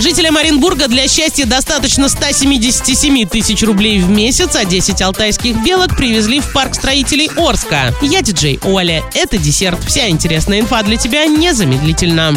Жителям Оренбурга для счастья достаточно 177 тысяч рублей в месяц, а 10 алтайских белок привезли в парк строителей Орска. Я диджей Оля. Это десерт. Вся интересная инфа для тебя незамедлительно.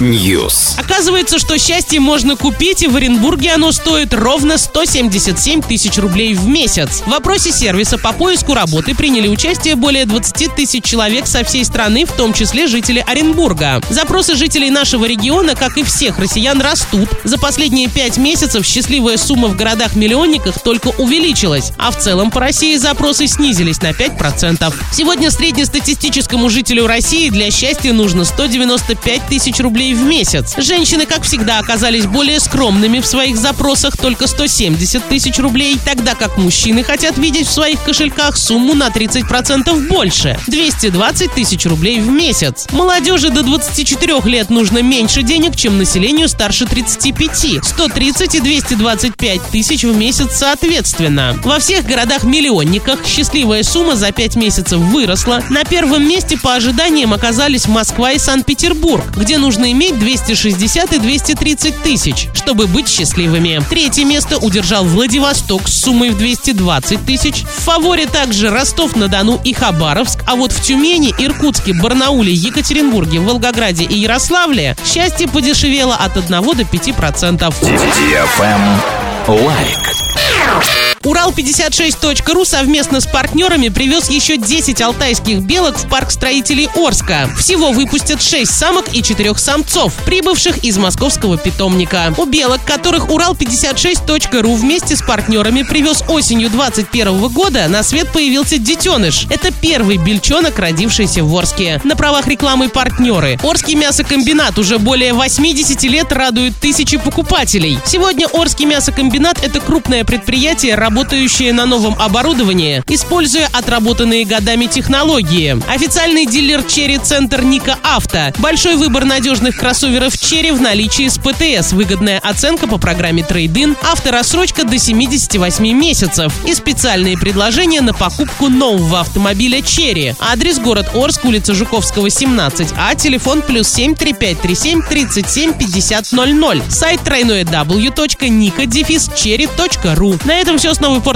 News. Оказывается, что счастье можно купить, и в Оренбурге оно стоит ровно 177 тысяч рублей в месяц. В вопросе сервиса по поиску работы приняли участие более 20 тысяч человек со всей страны, в том числе жители Оренбурга. Запросы жителей нашего региона, как и всех россиян, растут. За последние пять месяцев счастливая сумма в городах-миллионниках только увеличилась, а в целом по России запросы снизились на 5%. Сегодня среднестатистическому жителю России для счастья нужно 195 тысяч рублей в месяц. Женщины, как всегда, оказались более скромными в своих запросах, только 170 тысяч рублей, тогда как мужчины хотят видеть в своих кошельках сумму на 30% больше – 220 тысяч рублей в месяц. Молодежи до 24 лет нужно меньше денег, чем населению старше 35 – 130 и 225 тысяч в месяц соответственно. Во всех городах-миллионниках счастливая сумма за 5 месяцев выросла. На первом месте по ожиданиям оказались Москва и Санкт-Петербург, где нужно иметь 260 и 230 тысяч, чтобы быть счастливыми. Третье место удержал Владивосток с суммой в 220 тысяч. В фаворе также Ростов-на-Дону и Хабаровск, а вот в Тюмени, Иркутске, Барнауле, Екатеринбурге, Волгограде и Ярославле счастье подешевело от 1 до 5%. Лайк. Урал56.ру совместно с партнерами привез еще 10 алтайских белок в парк строителей Орска. Всего выпустят 6 самок и 4 самцов, прибывших из московского питомника. У белок, которых Урал56.ру вместе с партнерами привез осенью 2021 года, на свет появился детеныш. Это первый бельчонок, родившийся в Орске. На правах рекламы партнеры. Орский мясокомбинат уже более 80 лет радует тысячи покупателей. Сегодня Орский мясокомбинат – это крупное предприятие, работающее на новом оборудовании, используя отработанные годами технологии. Официальный дилер Chery Центр Ника Авто. Большой выбор надежных кроссоверов Chery в наличии с ПТС. Выгодная оценка по программе Трейдин, авторассрочка до 78 месяцев и специальные предложения на покупку нового автомобиля Chery. Адрес город Орск, улица Жуковского, 17, а телефон плюс 7 3537 37 50 00. Сайт тройное w.nika-chery.ru. На этом все с новой порцией